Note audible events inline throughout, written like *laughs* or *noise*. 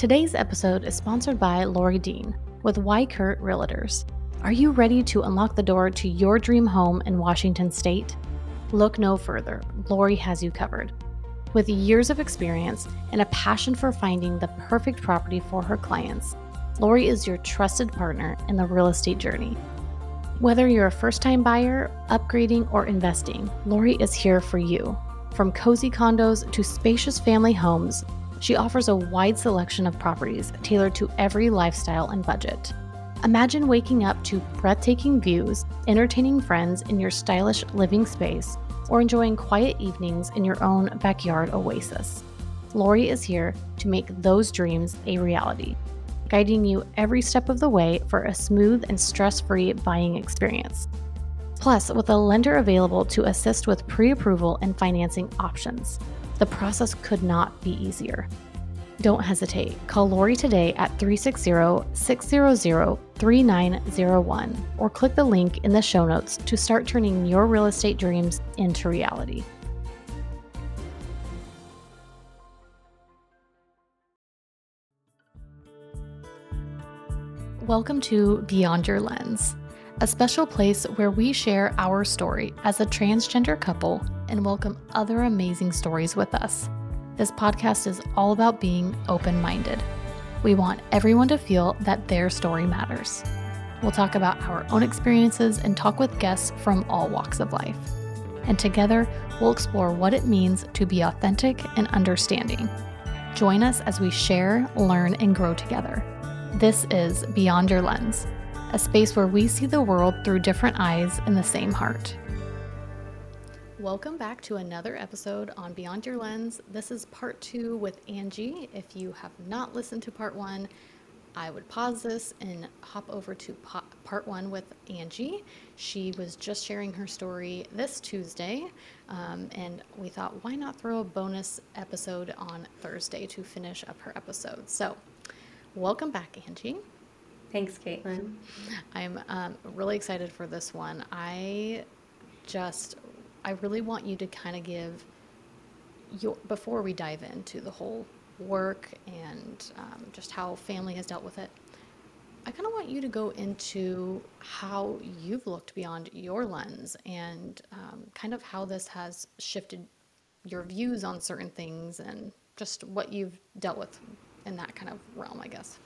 Today's episode is sponsored by Laurie Dean with Weichert Realtors. Are you ready to unlock the door to your dream home in Washington State? Look no further. Laurie has you covered. With years of experience and a passion for finding the perfect property for her clients, Laurie is your trusted partner in the real estate journey. Whether you're a first time buyer, upgrading, or investing, Laurie is here for you. From cozy condos to spacious family homes, she offers a wide selection of properties tailored to every lifestyle and budget. Imagine waking up to breathtaking views, entertaining friends in your stylish living space, or enjoying quiet evenings in your own backyard oasis. Laurie is here to make those dreams a reality guiding you every step of the way for a smooth and stress free buying experience. Plus, with a lender available to assist with pre approval and financing options, the process could not be easier. Don't hesitate. Call Laurie today at 360 600 3901 or click the link in the show notes to start turning your real estate dreams into reality. Welcome to Beyond Your Lens, a special place where we share our story as a transgender couple and welcome other amazing stories with us. This podcast is all about being open minded. We want everyone to feel that their story matters. We'll talk about our own experiences and talk with guests from all walks of life. And together, we'll explore what it means to be authentic and understanding. Join us as we share, learn, and grow together. This is Beyond Your Lens, a space where we see the world through different eyes in the same heart. Welcome back to another episode on Beyond Your Lens. This is part two with Angie. If you have not listened to part one, I would pause this and hop over to part one with Angie. She was just sharing her story this Tuesday, um, and we thought, why not throw a bonus episode on Thursday to finish up her episode? So, Welcome back, Angie. Thanks, Caitlin. I'm um, really excited for this one. I just, I really want you to kind of give your, before we dive into the whole work and um, just how family has dealt with it, I kind of want you to go into how you've looked beyond your lens and um, kind of how this has shifted your views on certain things and just what you've dealt with in that kind of realm, I guess.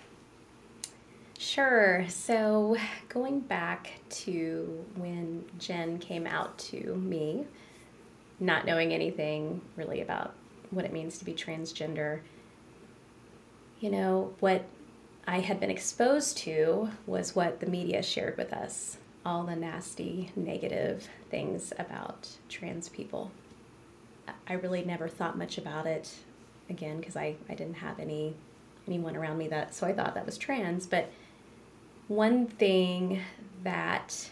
Sure. So, going back to when Jen came out to me, not knowing anything really about what it means to be transgender, you know, what I had been exposed to was what the media shared with us all the nasty, negative things about trans people. I really never thought much about it again because I, I didn't have any anyone around me that so I thought that was trans but one thing that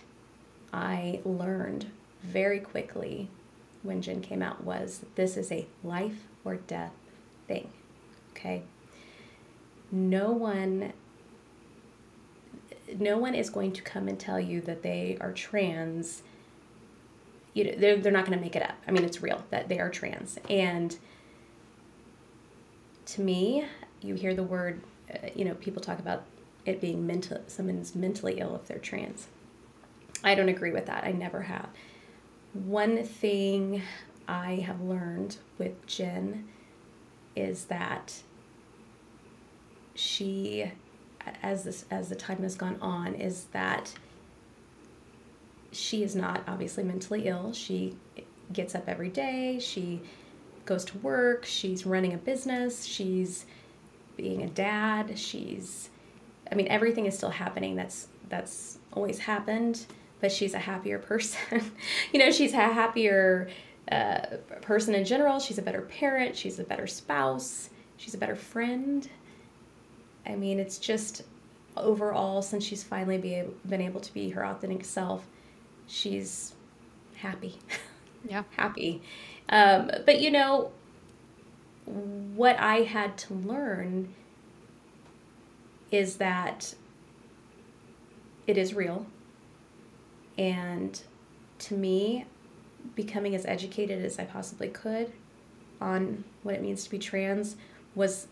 I learned very quickly when Jen came out was this is a life or death thing okay no one no one is going to come and tell you that they are trans you know, they're, they're not going to make it up. I mean, it's real that they are trans. And to me, you hear the word, uh, you know, people talk about it being mental, someone's mentally ill if they're trans. I don't agree with that. I never have. One thing I have learned with Jen is that she, as this as the time has gone on, is that she is not obviously mentally ill. She gets up every day. She goes to work. She's running a business. She's being a dad. She's, I mean, everything is still happening. That's that's always happened. But she's a happier *laughs* person. you know, she's a happier uh, person in general. She's a better parent. She's a better spouse. She's a better friend. I mean, it's just overall since she's finally be able, been able to be her authentic self, she's happy. Yeah, *laughs* happy. Um, but you know, what I had to learn is that it is real. And to me, becoming as educated as I possibly could on what it means to be trans was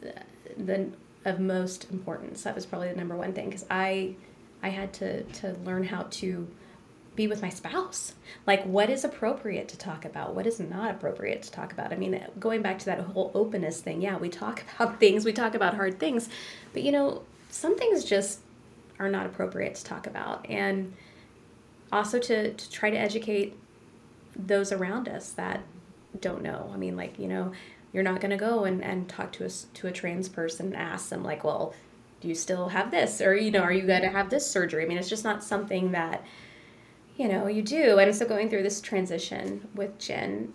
the of most importance. That was probably the number one thing because I I had to to learn how to be with my spouse. Like what is appropriate to talk about, what is not appropriate to talk about. I mean, going back to that whole openness thing, yeah, we talk *laughs* about things, we talk about hard things, but you know, some things just are not appropriate to talk about. And also to, to try to educate those around us that don't know. I mean, like, you know, you're not going to go and, and talk to a, to a trans person and ask them like, well, do you still have this? Or, you know, are you going to have this surgery? I mean, it's just not something that, you know, you do. And so going through this transition with Jen,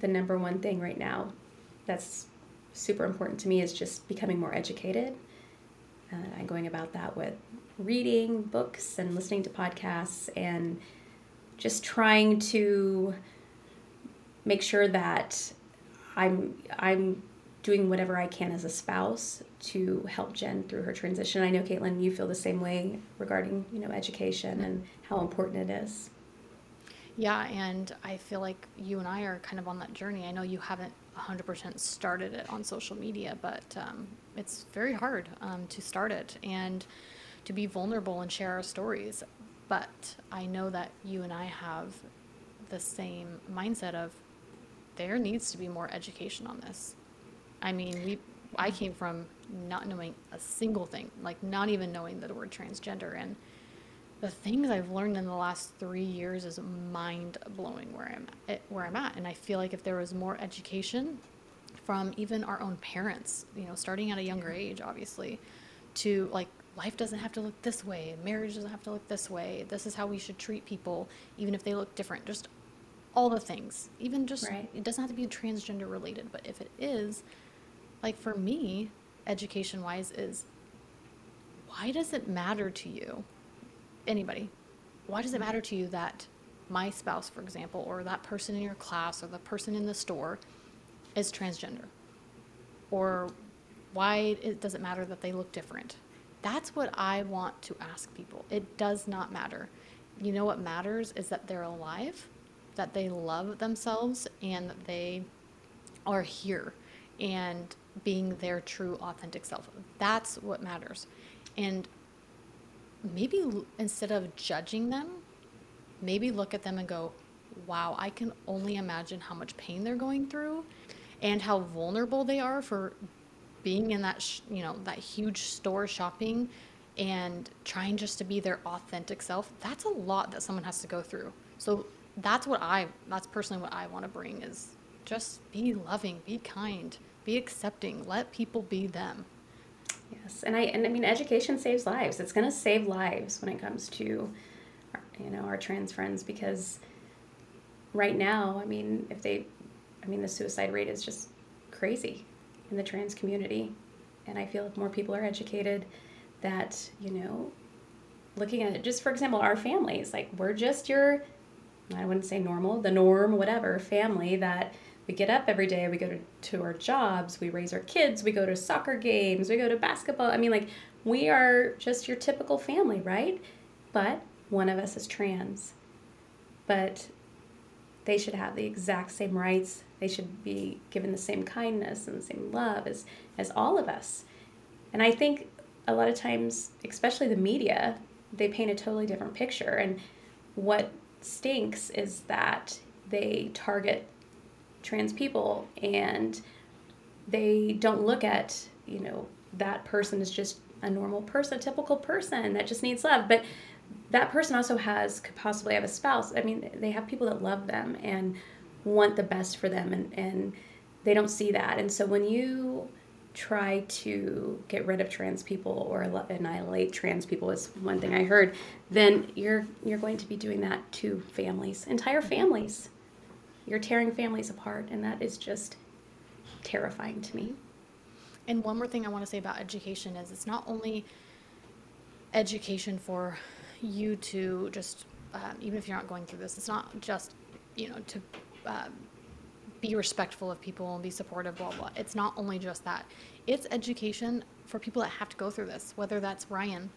the number one thing right now that's super important to me is just becoming more educated. Uh, I'm going about that with reading books and listening to podcasts and just trying to make sure that I'm I'm doing whatever I can as a spouse to help Jen through her transition. I know Caitlin, you feel the same way regarding you know education and how important it is. Yeah, and I feel like you and I are kind of on that journey. I know you haven't 100% started it on social media, but um, it's very hard um, to start it and to be vulnerable and share our stories. But I know that you and I have the same mindset of there needs to be more education on this. I mean, we I came from not knowing a single thing, like not even knowing the word transgender and the things I've learned in the last 3 years is mind blowing where I'm at, where I'm at and I feel like if there was more education from even our own parents, you know, starting at a younger mm-hmm. age obviously to like life doesn't have to look this way, marriage doesn't have to look this way. This is how we should treat people even if they look different. Just all the things. Even just right. it doesn't have to be transgender related, but if it is, like for me, education wise is why does it matter to you? Anybody. Why does it matter to you that my spouse, for example, or that person in your class or the person in the store is transgender? Or why does it matter that they look different? That's what I want to ask people. It does not matter. You know what matters is that they're alive that they love themselves and that they are here and being their true authentic self. That's what matters. And maybe instead of judging them, maybe look at them and go, wow, I can only imagine how much pain they're going through and how vulnerable they are for being in that, sh- you know, that huge store shopping and trying just to be their authentic self. That's a lot that someone has to go through. So that's what I that's personally what I want to bring is just be loving, be kind, be accepting, let people be them. Yes, and I and I mean education saves lives. It's going to save lives when it comes to you know our trans friends because right now, I mean, if they I mean the suicide rate is just crazy in the trans community. And I feel if more people are educated that, you know, looking at it just for example, our families, like we're just your I wouldn't say normal, the norm, whatever, family that we get up every day, we go to, to our jobs, we raise our kids, we go to soccer games, we go to basketball. I mean, like, we are just your typical family, right? But one of us is trans. But they should have the exact same rights. They should be given the same kindness and the same love as, as all of us. And I think a lot of times, especially the media, they paint a totally different picture. And what stinks is that they target trans people and they don't look at, you know, that person is just a normal person, a typical person that just needs love. But that person also has could possibly have a spouse. I mean, they have people that love them and want the best for them and, and they don't see that. And so when you try to get rid of trans people or annihilate trans people is one thing I heard, then you're you're going to be doing that to families, entire families. You're tearing families apart, and that is just terrifying to me. And one more thing I want to say about education is it's not only education for you to just um, even if you're not going through this, it's not just you know to um, be respectful of people and be supportive, blah, blah. It's not only just that, it's education for people that have to go through this, whether that's Ryan.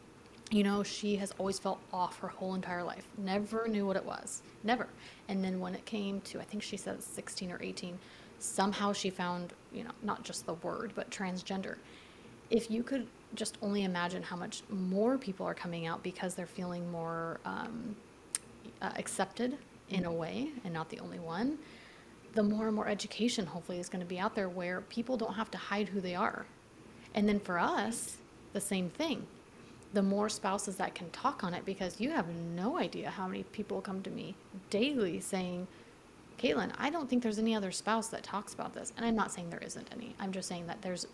You know, she has always felt off her whole entire life, never knew what it was, never. And then when it came to, I think she said 16 or 18, somehow she found, you know, not just the word, but transgender. if you could just only imagine how much more people are coming out because they're feeling more um, uh, accepted in a way and not the only one, the more and more education hopefully is going to be out there where people don't have to hide who they are. And then for us, the same thing. The more spouses that can talk on it because you have no idea how many people come to me daily saying, Caitlin, I don't think there's any other spouse that talks about this. And I'm not saying there isn't any. I'm just saying that there's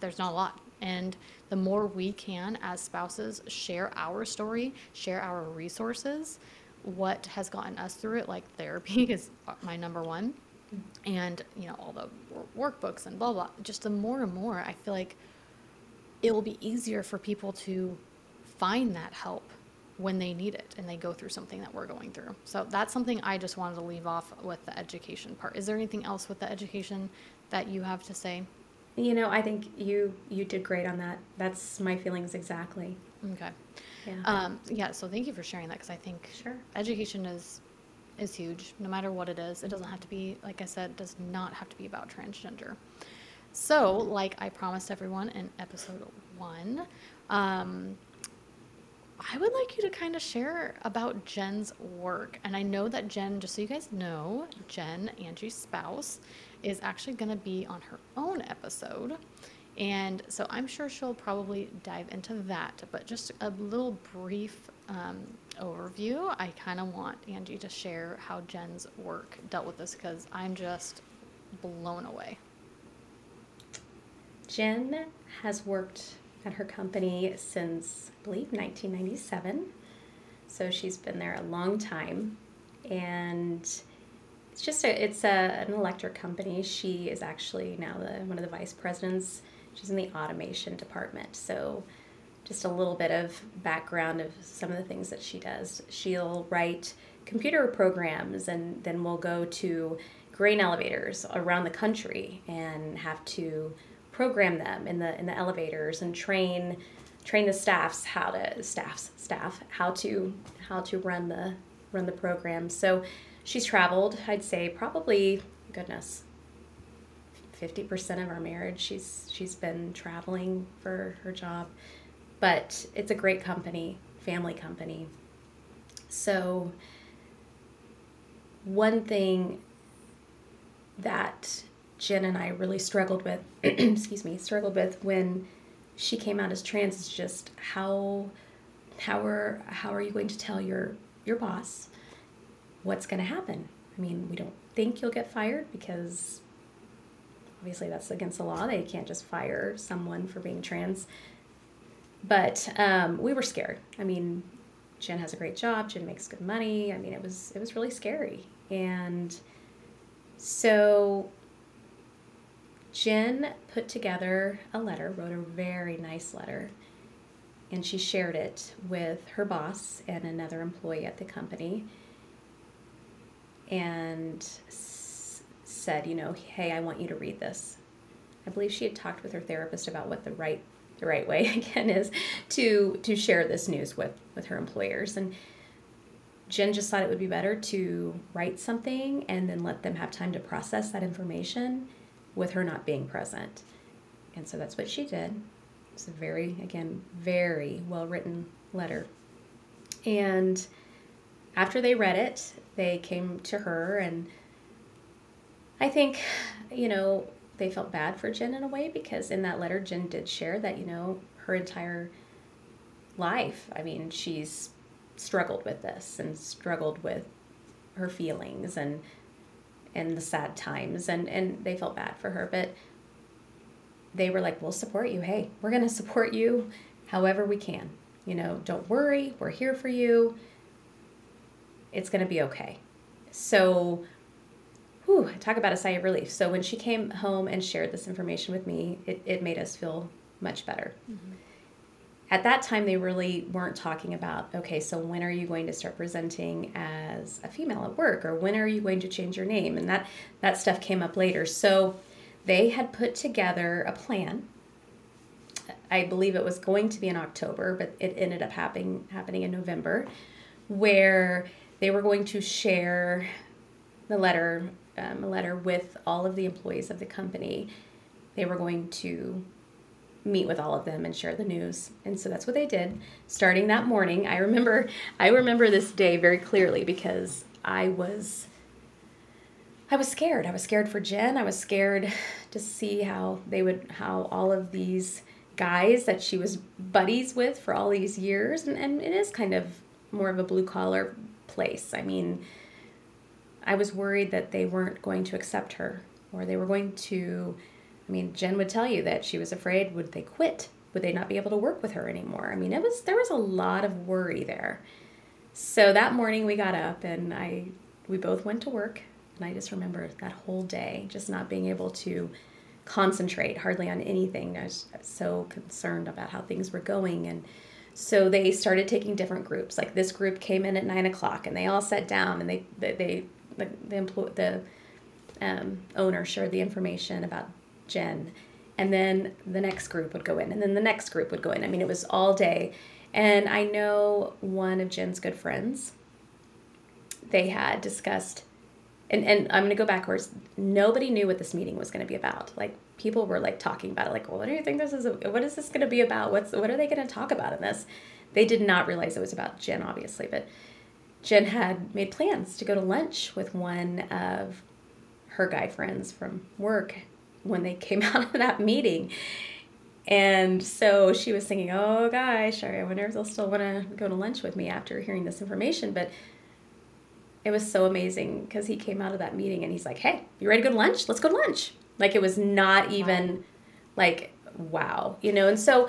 there's not a lot. And the more we can as spouses share our story, share our resources, what has gotten us through it, like therapy *laughs* is my number one. Mm-hmm. And, you know, all the workbooks and blah, blah. Just the more and more, I feel like it will be easier for people to find that help when they need it and they go through something that we're going through. So that's something I just wanted to leave off with the education part. Is there anything else with the education that you have to say? You know, I think you you did great on that. That's my feelings exactly. Okay. Yeah. Um, yeah. So thank you for sharing that because I think sure education is is huge. No matter what it is, it doesn't have to be like I said. Does not have to be about transgender. So, like I promised everyone in episode one, um, I would like you to kind of share about Jen's work. And I know that Jen, just so you guys know, Jen, Angie's spouse, is actually going to be on her own episode. And so I'm sure she'll probably dive into that. But just a little brief um, overview. I kind of want Angie to share how Jen's work dealt with this because I'm just blown away. Jen has worked at her company since, I believe, 1997. So she's been there a long time. And it's just a, it's a, an electric company. She is actually now the one of the vice presidents. She's in the automation department. So just a little bit of background of some of the things that she does. She'll write computer programs and then we'll go to grain elevators around the country and have to program them in the in the elevators and train train the staffs how to staffs staff how to how to run the run the program. So she's traveled, I'd say probably goodness, 50% of our marriage she's she's been traveling for her job. But it's a great company, family company. So one thing that Jen and I really struggled with, *clears throat* excuse me, struggled with when she came out as trans is just how how are how are you going to tell your your boss what's going to happen. I mean, we don't think you'll get fired because obviously that's against the law. They can't just fire someone for being trans. But um, we were scared. I mean, Jen has a great job. Jen makes good money. I mean, it was it was really scary. And so Jen put together a letter, wrote a very nice letter, and she shared it with her boss and another employee at the company and s- said, you know, hey, I want you to read this. I believe she had talked with her therapist about what the right the right way *laughs* again is to to share this news with with her employers and Jen just thought it would be better to write something and then let them have time to process that information with her not being present. And so that's what she did. It's a very, again, very well written letter. And after they read it, they came to her and I think, you know, they felt bad for Jen in a way because in that letter, Jen did share that, you know, her entire life, I mean, she's struggled with this and struggled with her feelings and and the sad times and and they felt bad for her but they were like we'll support you hey we're going to support you however we can you know don't worry we're here for you it's going to be okay. So, whew, talk about a sigh of relief. So, when she came home and shared this information with me, it, it made us feel much better. Mm-hmm. At that time, they really weren't talking about, okay, so when are you going to start presenting as a female at work, or when are you going to change your name? And that, that stuff came up later. So, they had put together a plan. I believe it was going to be in October, but it ended up happening happening in November, where they were going to share the letter, um, a letter with all of the employees of the company. They were going to meet with all of them and share the news. And so that's what they did. Starting that morning, I remember I remember this day very clearly because I was I was scared. I was scared for Jen. I was scared to see how they would how all of these guys that she was buddies with for all these years and, and it is kind of more of a blue collar place. I mean, I was worried that they weren't going to accept her or they were going to I mean, Jen would tell you that she was afraid would they quit? Would they not be able to work with her anymore? I mean, it was there was a lot of worry there. So that morning we got up and I we both went to work and I just remember that whole day just not being able to concentrate hardly on anything. I was so concerned about how things were going and so they started taking different groups. Like this group came in at nine o'clock and they all sat down and they they, they the the, the um, owner shared the information about Jen. And then the next group would go in, and then the next group would go in. I mean, it was all day. And I know one of Jen's good friends, they had discussed, and, and I'm going to go backwards. Nobody knew what this meeting was going to be about. Like, people were like talking about it, like, well, what do you think this is? What is this going to be about? What's, what are they going to talk about in this? They did not realize it was about Jen, obviously, but Jen had made plans to go to lunch with one of her guy friends from work when they came *laughs* out of that meeting. And so she was thinking, oh gosh, I wonder if they'll still want to go to lunch with me after hearing this information. But it was so amazing because he came out of that meeting and he's like, hey, you ready to go to lunch? Let's go to lunch. Like it was not even wow. like, wow, you know? And so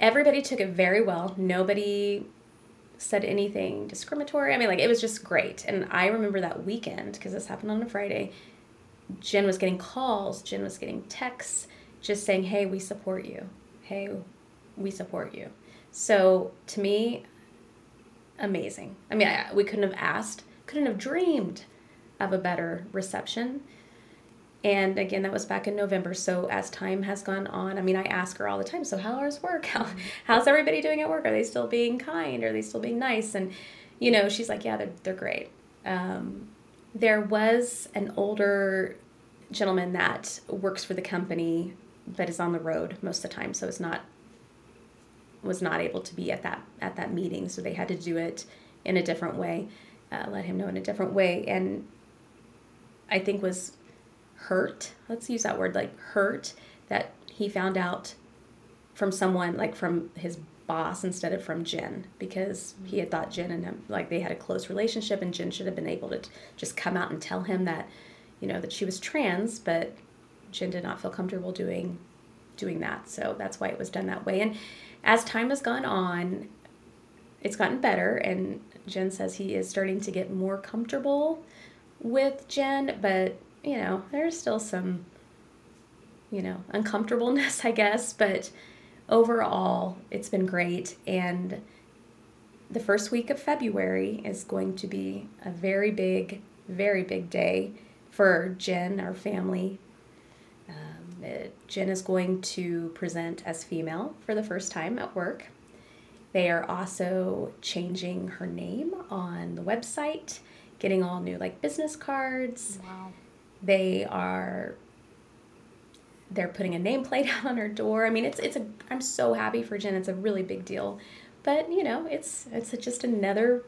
everybody took it very well. Nobody said anything discriminatory. I mean, like it was just great. And I remember that weekend because this happened on a Friday Jen was getting calls, Jen was getting texts just saying, hey, we support you. Hey, we support you. So to me, amazing. I mean, I, we couldn't have asked, couldn't have dreamed of a better reception. And again, that was back in November. So as time has gone on, I mean, I ask her all the time, so how's work? *laughs* How, how's everybody doing at work? Are they still being kind? Are they still being nice? And, you know, she's like, yeah, they're, they're great. Um, there was an older gentleman that works for the company but is on the road most of the time so is not was not able to be at that at that meeting so they had to do it in a different way uh, let him know in a different way and i think was hurt let's use that word like hurt that he found out from someone like from his boss instead of from Jen because he had thought Jen and him like they had a close relationship and Jen should have been able to just come out and tell him that you know that she was trans but Jen did not feel comfortable doing doing that. So that's why it was done that way. And as time has gone on it's gotten better and Jen says he is starting to get more comfortable with Jen but you know there's still some you know uncomfortableness *laughs* I guess. But overall, it's been great. And the first week of February is going to be a very big, very big day for Jen, our family. Um, Jen is going to present as female for the first time at work. They are also changing her name on the website, getting all new like business cards. Wow. They are they're putting a nameplate *laughs* out on her door. I mean, it's it's a I'm so happy for Jen. It's a really big deal, but you know, it's it's just another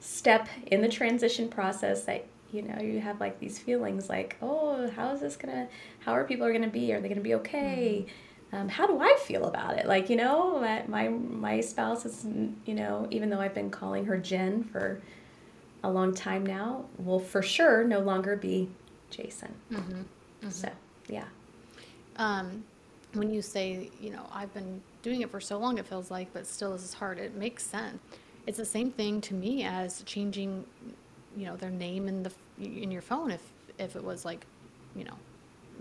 step in the transition process that you know you have like these feelings like oh how is this gonna how are people are gonna be are they gonna be okay mm-hmm. um, how do i feel about it like you know my, my my spouse is you know even though i've been calling her jen for a long time now will for sure no longer be jason mm-hmm. Mm-hmm. so yeah um, when you say, you know, I've been doing it for so long, it feels like, but still this is hard, it makes sense. It's the same thing to me as changing, you know, their name in the in your phone. If if it was like, you know,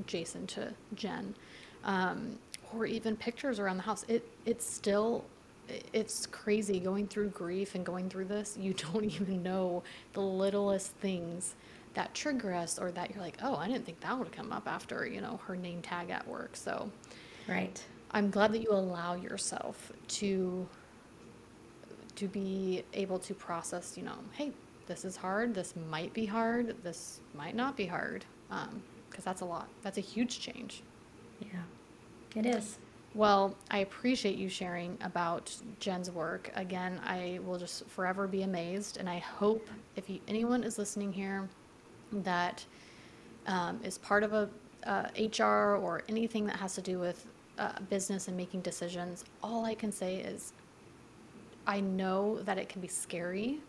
Jason to Jen, um, or even pictures around the house, it it's still it's crazy going through grief and going through this. You *laughs* don't even know the littlest things that trigger us or that you're like, oh, I didn't think that would come up after, you know, her name tag at work. So, right. I'm glad that you allow yourself to to be able to process, you know, hey, this is hard. This might be hard. This might not be hard. Um, because that's a lot. That's a huge change. Yeah, it is. Well, I appreciate you sharing about Jen's work. Again, I will just forever be amazed, and I hope if you, anyone is listening here that um, is part of a uh, HR or anything that has to do with uh, business and making decisions, all I can say is I know that it can be scary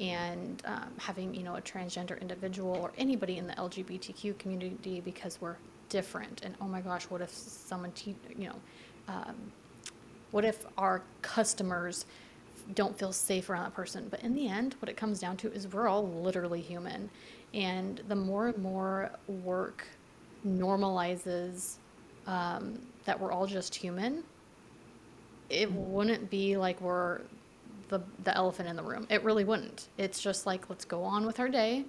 and um, having you know a transgender individual or anybody in the LGBTQ community because we're different and oh my gosh what if someone te- you know um, what if our customers don't feel safe around that person? But in the end what it comes down to is we're all literally human and the more and more work normalizes um, that we're all just human it wouldn't be like we're the the elephant in the room. It really wouldn't. It's just like let's go on with our day.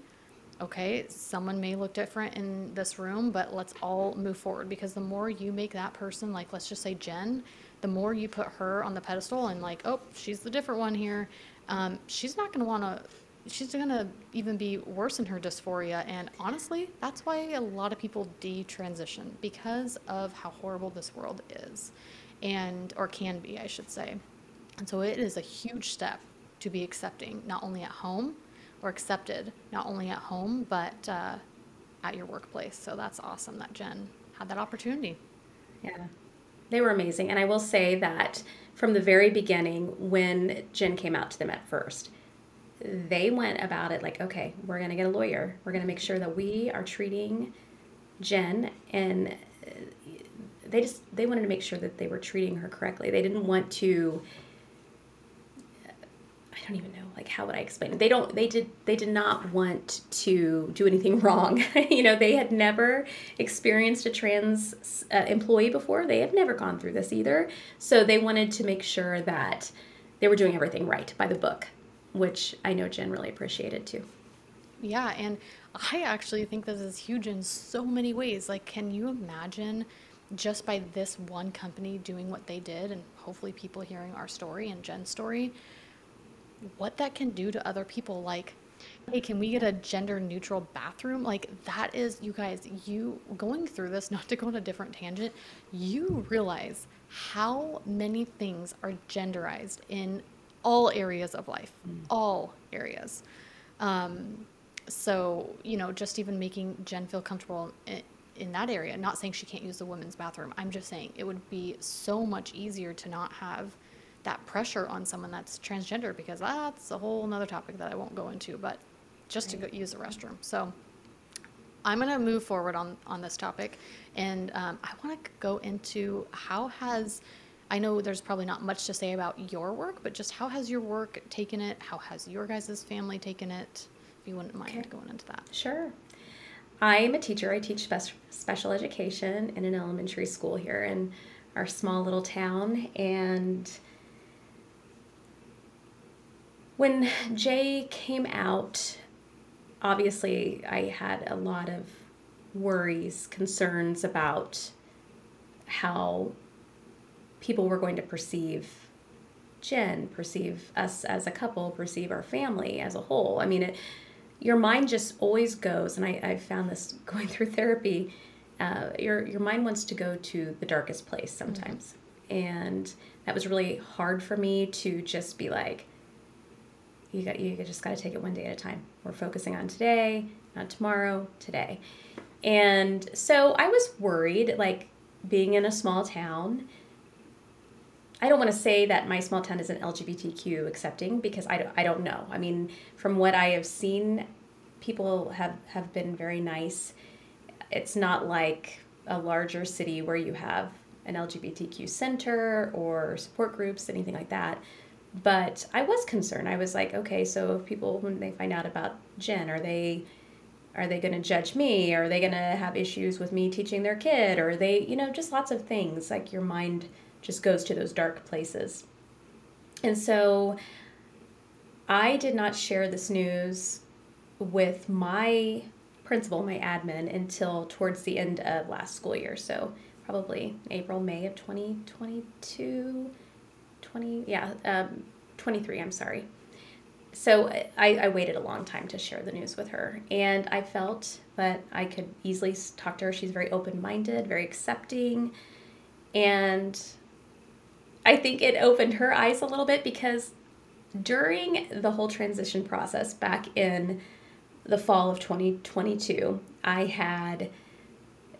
Okay, someone may look different in this room, but let's all move forward because the more you make that person like let's just say Jen, the more you put her on the pedestal and like, oh, she's the different one here. Um, she's not going to want to she's to even be worse in her dysphoria and honestly that's why a lot of people detransition because of how horrible this world is and or can be i should say and so it is a huge step to be accepting, not only at home or accepted, not only at home, but uh, at your workplace. So that's awesome that Jen had that opportunity. Yeah, they were amazing. And I will say that from the very beginning, when Jen came out to them at first, they went about it like, okay, we're going to get a lawyer. We're going to make sure that we are treating Jen and uh, they just they wanted to make sure that they were treating her correctly. They didn't want to I don't even know like how would I explain it. They don't they did they did not want to do anything *laughs* wrong. you know, they had never experienced a trans uh, employee before. They had never gone through this either. So they wanted to make sure that they were doing everything right by the book, which I know Jen really appreciated too. Yeah, and I actually think this is huge in so many ways. Like can you imagine just by this one company doing what they did and hopefully people hearing our story and Jen's story what that can do to other people like hey can we get a gender neutral bathroom like that is you guys you going through this *laughs* not to go on a different tangent you realize how many things are genderized in all areas of life mm. all areas um, so you know just even making jen feel comfortable in, in that area not saying she can't use the women's bathroom i'm just saying it would be so much easier to not have that pressure on someone that's transgender because that's a whole nother topic that I won't go into, but just right. to go use the restroom. So I'm going to move forward on, on this topic. And um, I want to go into how has, I know there's probably not much to say about your work, but just how has your work taken it? How has your guys' family taken it? If you wouldn't mind okay. going into that. Sure. I'm a teacher. I teach special education in an elementary school here in our small little town. And when Jay came out, obviously I had a lot of worries, concerns about how people were going to perceive Jen, perceive us as a couple, perceive our family as a whole. I mean, it, your mind just always goes, and I, I found this *laughs* going through therapy. Uh, your your mind wants to go to the darkest place sometimes, mm-hmm. and that was really hard for me to just be like, you got you just got to take it one day at a time. We're focusing on today, not tomorrow, today. And so I was worried like being in a small town. I don't want to say that my small town isn't LGBTQ accepting because I don't, I don't know. I mean, from what I have seen, people have, have been very nice. It's not like a larger city where you have an LGBTQ center or support groups, anything like that. But I was concerned. I was like, okay, so if people when they find out about Jen, are they are they going to judge me? Are they going to have issues with me teaching their kid? Or are they, you know, just lots of things. Like your mind just goes to those dark places. And so I did not share this news with my principal, my admin, until towards the end of last school year. So probably April, May of 2022. 20, yeah, um, 23, I'm sorry. So I, I waited a long time to share the news with her. And I felt that I could easily talk to her. She's very open minded, very accepting. And I think it opened her eyes a little bit because during the whole transition process back in the fall of 2022, I had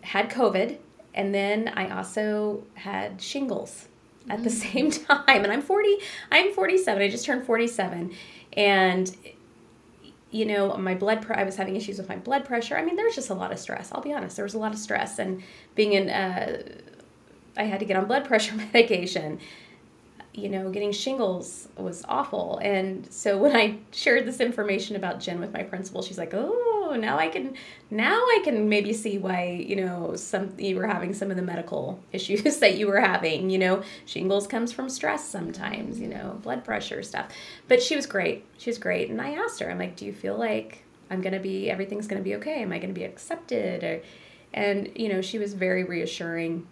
had COVID and then I also had shingles at the mm. same *laughs* time. And I'm 40, I'm 47. I just turned 47. And you know, my blood I was having issues with my blood pressure. I mean, there was just a lot of stress. I'll be honest. There was a lot of stress and being in uh, I had to get on blood pressure *laughs* medication you know, getting shingles was awful. And so when I shared this information about Jen with my principal, she's like, "Oh, now I can, now I can maybe see why you know some you were having some of the medical *laughs* issues that you were having. You know, shingles comes from stress sometimes. You know, blood pressure stuff. But she was great. She was great. And I asked her, I'm like, "Do you feel like I'm gonna be everything's gonna be okay? Am I gonna be accepted?" Or, and you know, she was very reassuring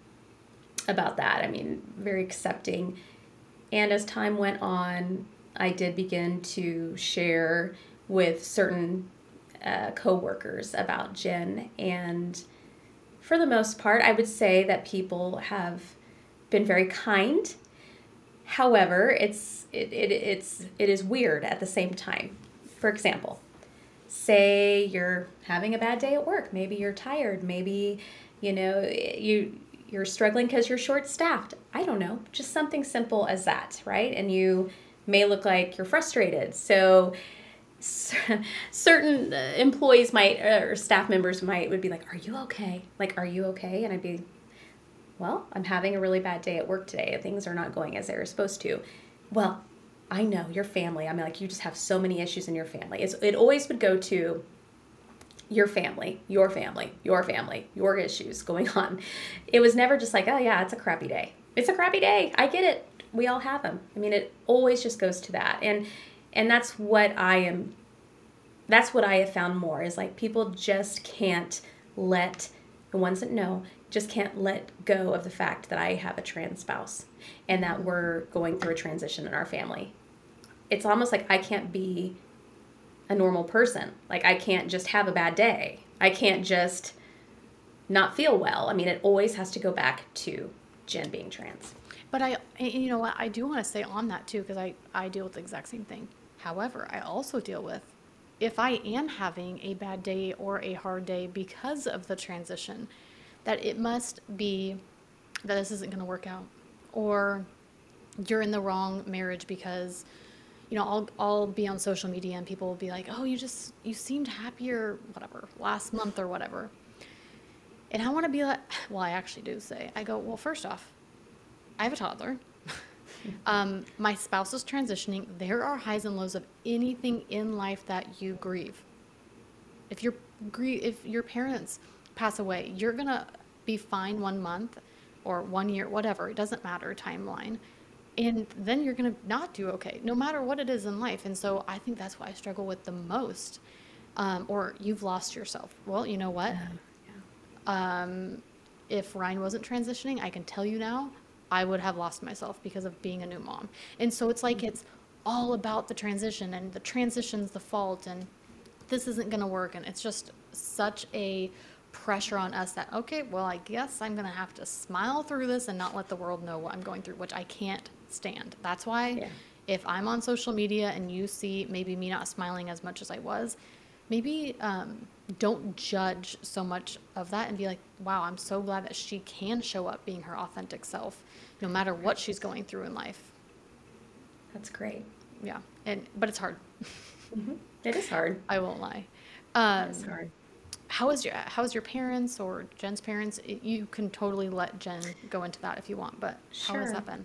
about that. I mean, very accepting and as time went on, I did begin to share with certain uh, coworkers about Jen. And for the most part, I would say that people have been very kind. However, it's it, it, it's it is weird at the same time. For example, say you're having a bad day at work. Maybe you're tired. Maybe you know you you're struggling because you're short staffed. I don't know, just something simple as that, right? And you may look like you're frustrated. So *laughs* certain uh, employees might or staff members might would be like, "Are you okay? Like, are you okay?" And I'd be, "Well, I'm having a really bad day at work today. Things are not going as they're supposed to." Well, I know your family. I mean, like you just have so many issues in your family. It's, it always would go to your family, your family, your family, your issues going on. It was never just like, oh yeah, it's a crappy day. It's a crappy day. I get it. We all have them. I mean, it always just goes to that. And and that's what I am that's what I have found more is like people just can't let the ones that know just can't let go of the fact that I have a trans spouse and that we're going through a transition in our family. It's almost like I can't be a normal person. Like I can't just have a bad day. I can't just not feel well. I mean, it always has to go back to Jen being trans. But I, you know what, I do want to say on that too, because I, I deal with the exact same thing. However, I also deal with if I am having a bad day or a hard day because of the transition, that it must be that this isn't going to work out, or you're in the wrong marriage because you know, I'll I'll be on social media and people will be like, "Oh, you just you seemed happier, whatever, last month or whatever." And I want to be like, *sighs* well, I actually do say, I go, well, first off, I have a toddler. *laughs* um, my spouse is transitioning. There are highs and lows of anything in life that you grieve. If your if your parents pass away, you're gonna be fine one month or one year, whatever. It doesn't matter timeline and then you're going to not do okay no matter what it is in life and so i think that's what i struggle with the most um, or you've lost yourself well you know what yeah. Yeah. Um, if ryan wasn't transitioning i can tell you now i would have lost myself because of being a new mom and so it's like mm-hmm. it's all about the transition and the transition's the fault and this isn't going to work and it's just such a pressure on us that okay well i guess i'm going to have to smile through this and not let the world know what i'm going through which i can't stand. That's why yeah. if I'm on social media and you see maybe me not smiling as much as I was, maybe um, don't judge so much of that and be like, wow, I'm so glad that she can show up being her authentic self no matter what she's going through in life. That's great. Yeah. And, but it's hard. Mm-hmm. It is hard. *laughs* I won't lie. Um, it's hard. How is your how is your parents or Jen's parents? You can totally let Jen go into that if you want, but sure. how has that been?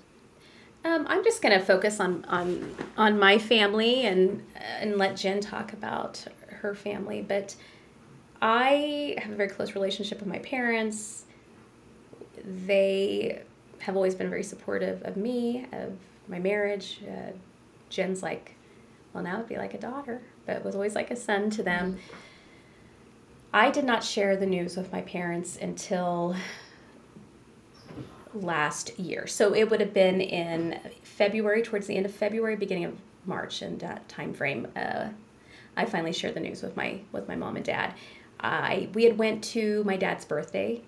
Um, I'm just going to focus on, on on my family and and let Jen talk about her family. But I have a very close relationship with my parents. They have always been very supportive of me, of my marriage. Uh, Jen's like, well, now it'd be like a daughter, but it was always like a son to them. Mm-hmm. I did not share the news with my parents until last year. So it would have been in February, towards the end of February, beginning of March, and that time frame. Uh, I finally shared the news with my with my mom and dad. I we had went to my dad's birthday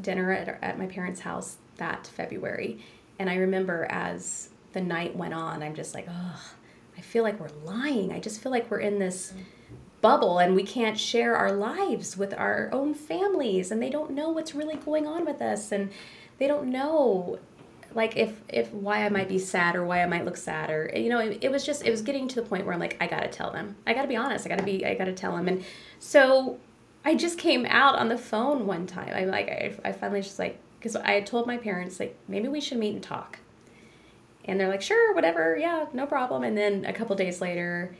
dinner at, at my parents' house that February. And I remember as the night went on, I'm just like, oh, I feel like we're lying. I just feel like we're in this bubble and we can't share our lives with our own families and they don't know what's really going on with us and they don't know like if if why I might be sad or why I might look sad or you know it, it was just it was getting to the point where I'm like I gotta tell them. I gotta be honest. I gotta be I gotta tell them. And so I just came out on the phone one time. I'm like I, I finally just like because I had told my parents like maybe we should meet and talk. And they're like sure whatever. Yeah no problem. And then a couple days later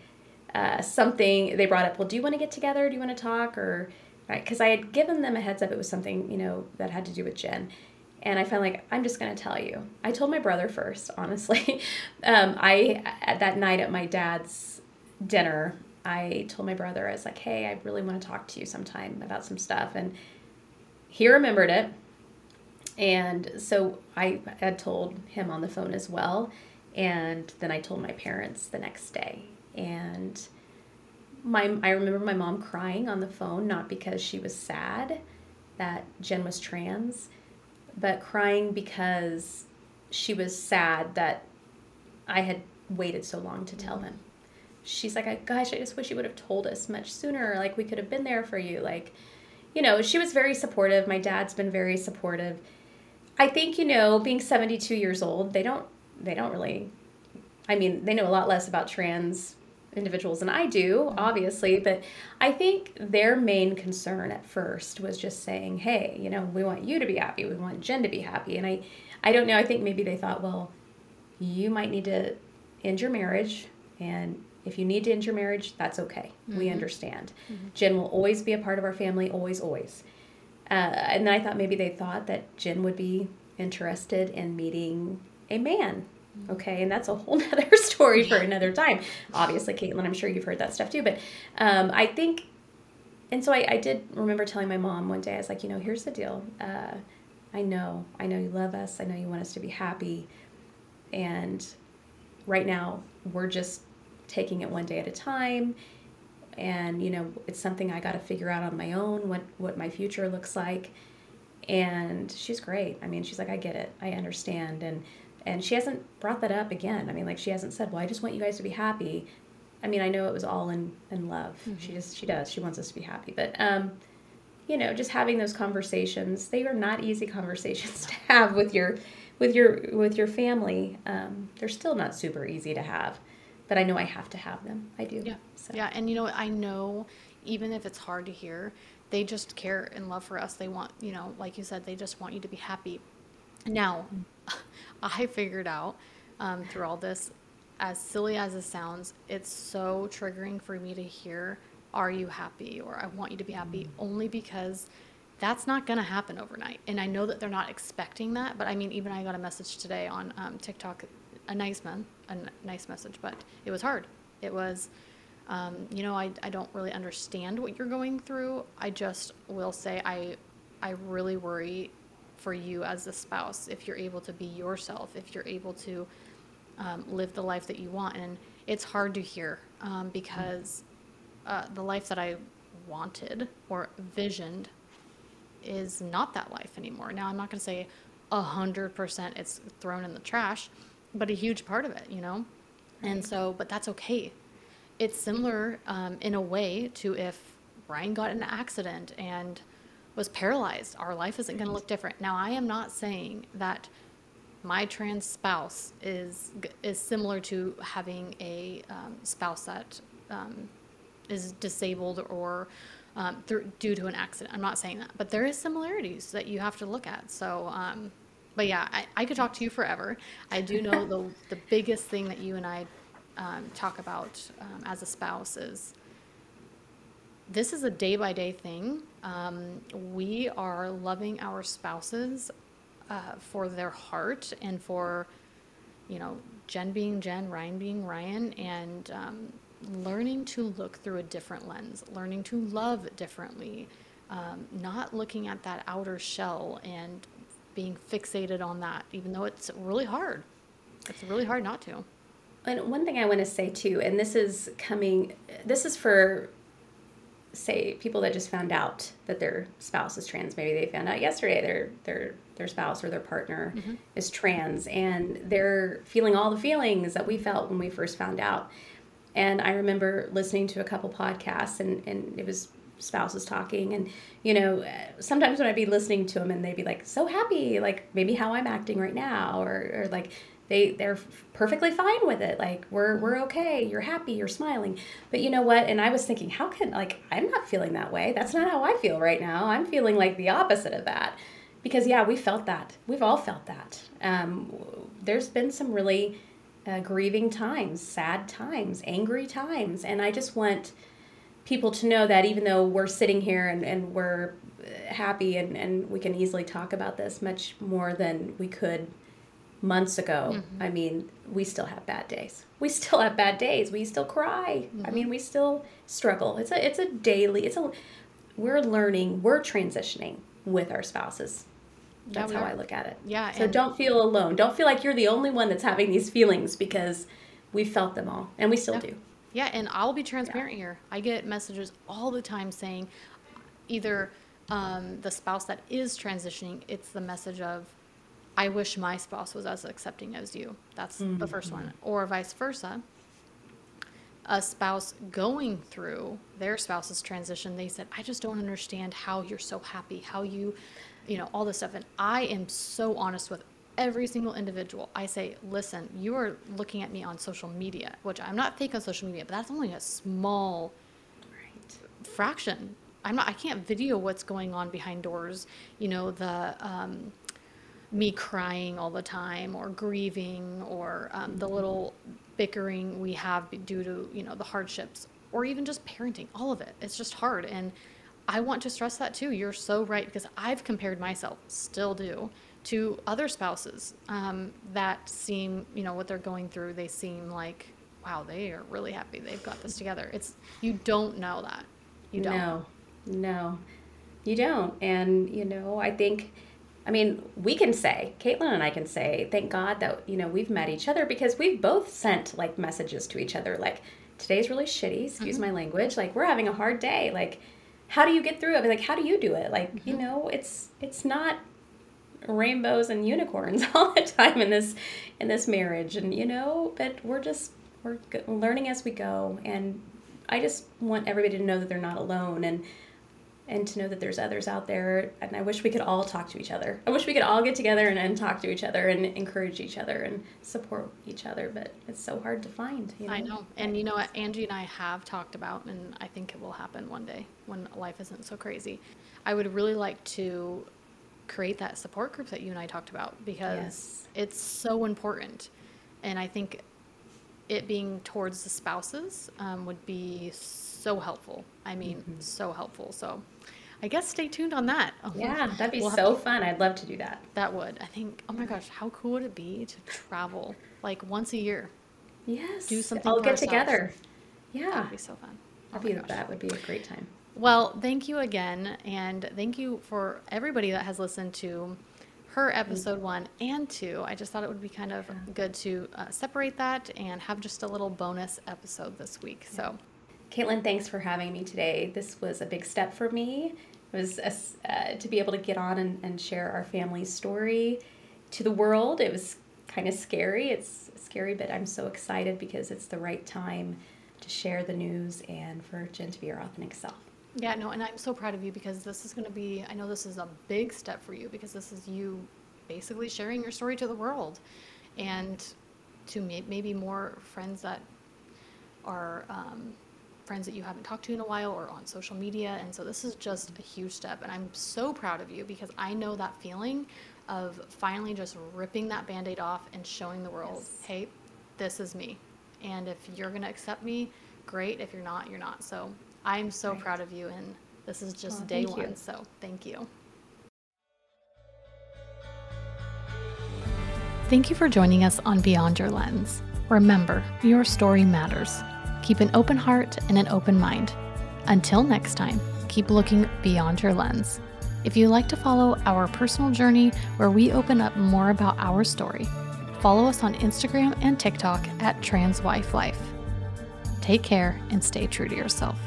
uh, something they brought up well do you want to get together? Do you want to talk? Or because I had given them a heads up it was something you know that had to do with Jen and I felt like I'm just to tell you. I told my brother first, *laughs* honestly. um, I at that night at my dad's dinner, I told my brother I was like, "Hey, I really want to talk to you sometime about some stuff," and he remembered it. And so I had told him on the phone as well, and then I told my parents the next day, and my I remember my mom crying on the phone not because she was sad that Jen was trans but crying because she was sad that I had waited so long to tell them. She's like, gosh, I just wish you would have told us much sooner. Like, we could have been there for you. Like, you know, she was very supportive. My dad's been very supportive. I think, you know, being 72 years old, they don't, they don't really, I mean, they know a lot less about trans individuals than I do, mm-hmm. obviously, but I think their main concern at first was just saying, "Hey, you know, we want you to be happy. We want Jen to be happy." And I I don't know, I think maybe they thought, "Well, you might need to end your marriage and if you need to end your marriage, that's okay. Mm-hmm. We understand. Mm-hmm. Jen will always be a part of our family, always, always. Uh, and then I thought maybe they thought that Jen would be interested in meeting a man Okay, and that's a whole *laughs* nother story for another time. Obviously, Caitlin, I'm sure you've heard that stuff too. But um, I think, and so I, I did remember telling my mom one day, I was like, you know, here's the deal. Uh, I know, I know you love us. I know you want us to be happy. And right now, we're just taking it one day at a time. And, you know, it's something I got to figure out on my own what, what my future looks like. And she's great. I mean, she's like, I get it. I understand. And, and she hasn't brought that up again. I mean like she hasn't said well i just want you guys to be happy. I mean i know it was all in in love. Mm-hmm. she just she does. She wants us to be happy. But um you know just having those conversations they are not easy *laughs* conversations to have with your with your with your family. Um they're still not super easy to have but i know i have to have them. I do. Yeah. So. yeah. And you know i know even if it's hard to hear they just care and love for us. They want you know like you said they just want you to be happy. Now *laughs* I figured out um, through all this, as silly as it sounds, it's so triggering for me to hear, Are you happy? or I want you to be happy, mm. only because that's not going to happen overnight. And I know that they're not expecting that, but I mean, even I got a message today on um, TikTok, a nice man, a n- nice message, but it was hard. It was, um, you know, I, I don't really understand what you're going through. I just will say I, I really worry for you as a spouse if you're able to be yourself, if you're able to um, live the life that you want. And it's hard to hear um, because uh, the life that I wanted or visioned is not that life anymore. Now, I'm not going to say hundred percent it's thrown in the trash, but a huge part of it, you know? And so, but that's okay. It's similar um, in a way to if Brian got in an accident and was paralyzed. Our life isn't going to look different. Now, I am not saying that my trans spouse is is similar to having a um, spouse that um, is disabled or um, due to an accident. I'm not saying that, but there is similarities that you have to look at. So, um, but yeah, I, I could talk to you forever. I do know *laughs* the the biggest thing that you and I um, talk about um, as a spouse is this is a day by day thing. Um, we are loving our spouses uh, for their heart and for, you know, Jen being Jen, Ryan being Ryan, and um, learning to look through a different lens, learning to love differently, um, not looking at that outer shell and being fixated on that, even though it's really hard. It's really hard not to. And one thing I want to say too, and this is coming, this is for say people that just found out that their spouse is trans. Maybe they found out yesterday their their their spouse or their partner mm-hmm. is trans, and they're feeling all the feelings that we felt when we first found out. And I remember listening to a couple podcasts, and and it was spouses talking, and you know, sometimes when I'd be listening to them, and they'd be like so happy, like maybe how I'm acting right now, or or like they they're perfectly fine with it. Like we're we're okay. You're happy. You're smiling. But you know what? And i was thinking how can like i'm not feeling that way. That's not how i feel right now. I'm feeling like the opposite of that. Because yeah we felt that. We've all felt that. Um, there's been some really uh, grieving times sad times angry times. And i just want people to know that even though we're sitting here and, and we're happy and, and we can easily talk about this much more than we could months ago, mm-hmm. I mean, we still have bad days. We still have bad days. We still cry. Mm-hmm. I mean, we still struggle. It's a it's a daily. It's a we're learning. We're transitioning with our spouses. That's yeah, how I look at it. Yeah. So don't feel alone. Don't feel like you're the only one that's having these feelings because we felt them all, and we still yeah. do. Yeah, and I'll be transparent yeah. here. I get messages all the time saying, either um, the spouse that is transitioning, it's the message of I wish my spouse was as accepting as you. That's mm-hmm. the first one. Or vice versa. A spouse going through their spouse's transition, they said, I just don't understand how you're so happy, how you, you know, all this stuff. And I am so honest with every single individual. I say, listen, you are looking at me on social media, which I'm not fake on social media, but that's only a small right. fraction. I'm not, I can't video what's going on behind doors. You know, the, um, me crying all the time or grieving or um, the little bickering we have due to you know the hardships or even just parenting all of it. It's just hard. And i want to stress that too. You're so right because i've compared myself still do to other spouses um, that seem you know what they're going through they seem like wow they are really happy they've got this together. It's you don't know that. You don't. No. No. You don't. And you know i think I mean, we can say, Caitlin and I can say, thank God that, you know, we've met each other because we've both sent like messages to each other like, today's really shitty, excuse mm-hmm. my language. Like, we're having a hard day. Like, how do you get through it? Like, how do you do it? Like, mm-hmm. you know, it's, it's not rainbows and unicorns *laughs* all the time in this, in this marriage. And, you know, but we're just, we're learning as we go. And I just want everybody to know that they're not alone. And, and to know that there's others out there. And I wish we could all talk to each other. I wish we could all get together and, and talk to each other and encourage each other and support each other. But it's so hard to find. You know? I know. And you know what Angie and I have talked about, and I think it will happen one day when life isn't so crazy. I would really like to create that support group that you and I talked about because yes. it's so important. And I think it being towards the spouses um, would be so helpful. I mean, mm-hmm. so helpful. So I guess stay tuned on that. Yeah, *laughs* that'd be we'll so to, fun. I'd love to do that. That would. I think, oh my gosh, how cool would it be to travel like once a year? Yes. Do something. All get together. Yeah. That'd be so fun. Oh be, that would be a great time. Well, thank you again. And thank you for everybody that has listened to her episode one and two. I just thought it would be kind of good to uh, separate that and have just a little bonus episode this week. So Caitlin, thanks for having me today. This was a big step for me. It was a, uh, to be able to get on and, and share our family's story to the world. It was kind of scary. It's scary, but I'm so excited because it's the right time to share the news and for Jen to be her authentic self. Yeah, no, and I'm so proud of you because this is going to be, I know this is a big step for you because this is you basically sharing your story to the world and to maybe more friends that are um, friends that you haven't talked to in a while or on social media. And so this is just a huge step. And I'm so proud of you because I know that feeling of finally just ripping that band aid off and showing the world, yes. hey, this is me. And if you're going to accept me, great. If you're not, you're not. So I'm so right. proud of you. And this is just oh, day one. You. So thank you. Thank you for joining us on Beyond Your Lens. Remember, your story matters. Keep an open heart and an open mind. Until next time, keep looking beyond your lens. If you'd like to follow our personal journey where we open up more about our story, follow us on Instagram and TikTok at TransWifeLife. Take care and stay true to yourself.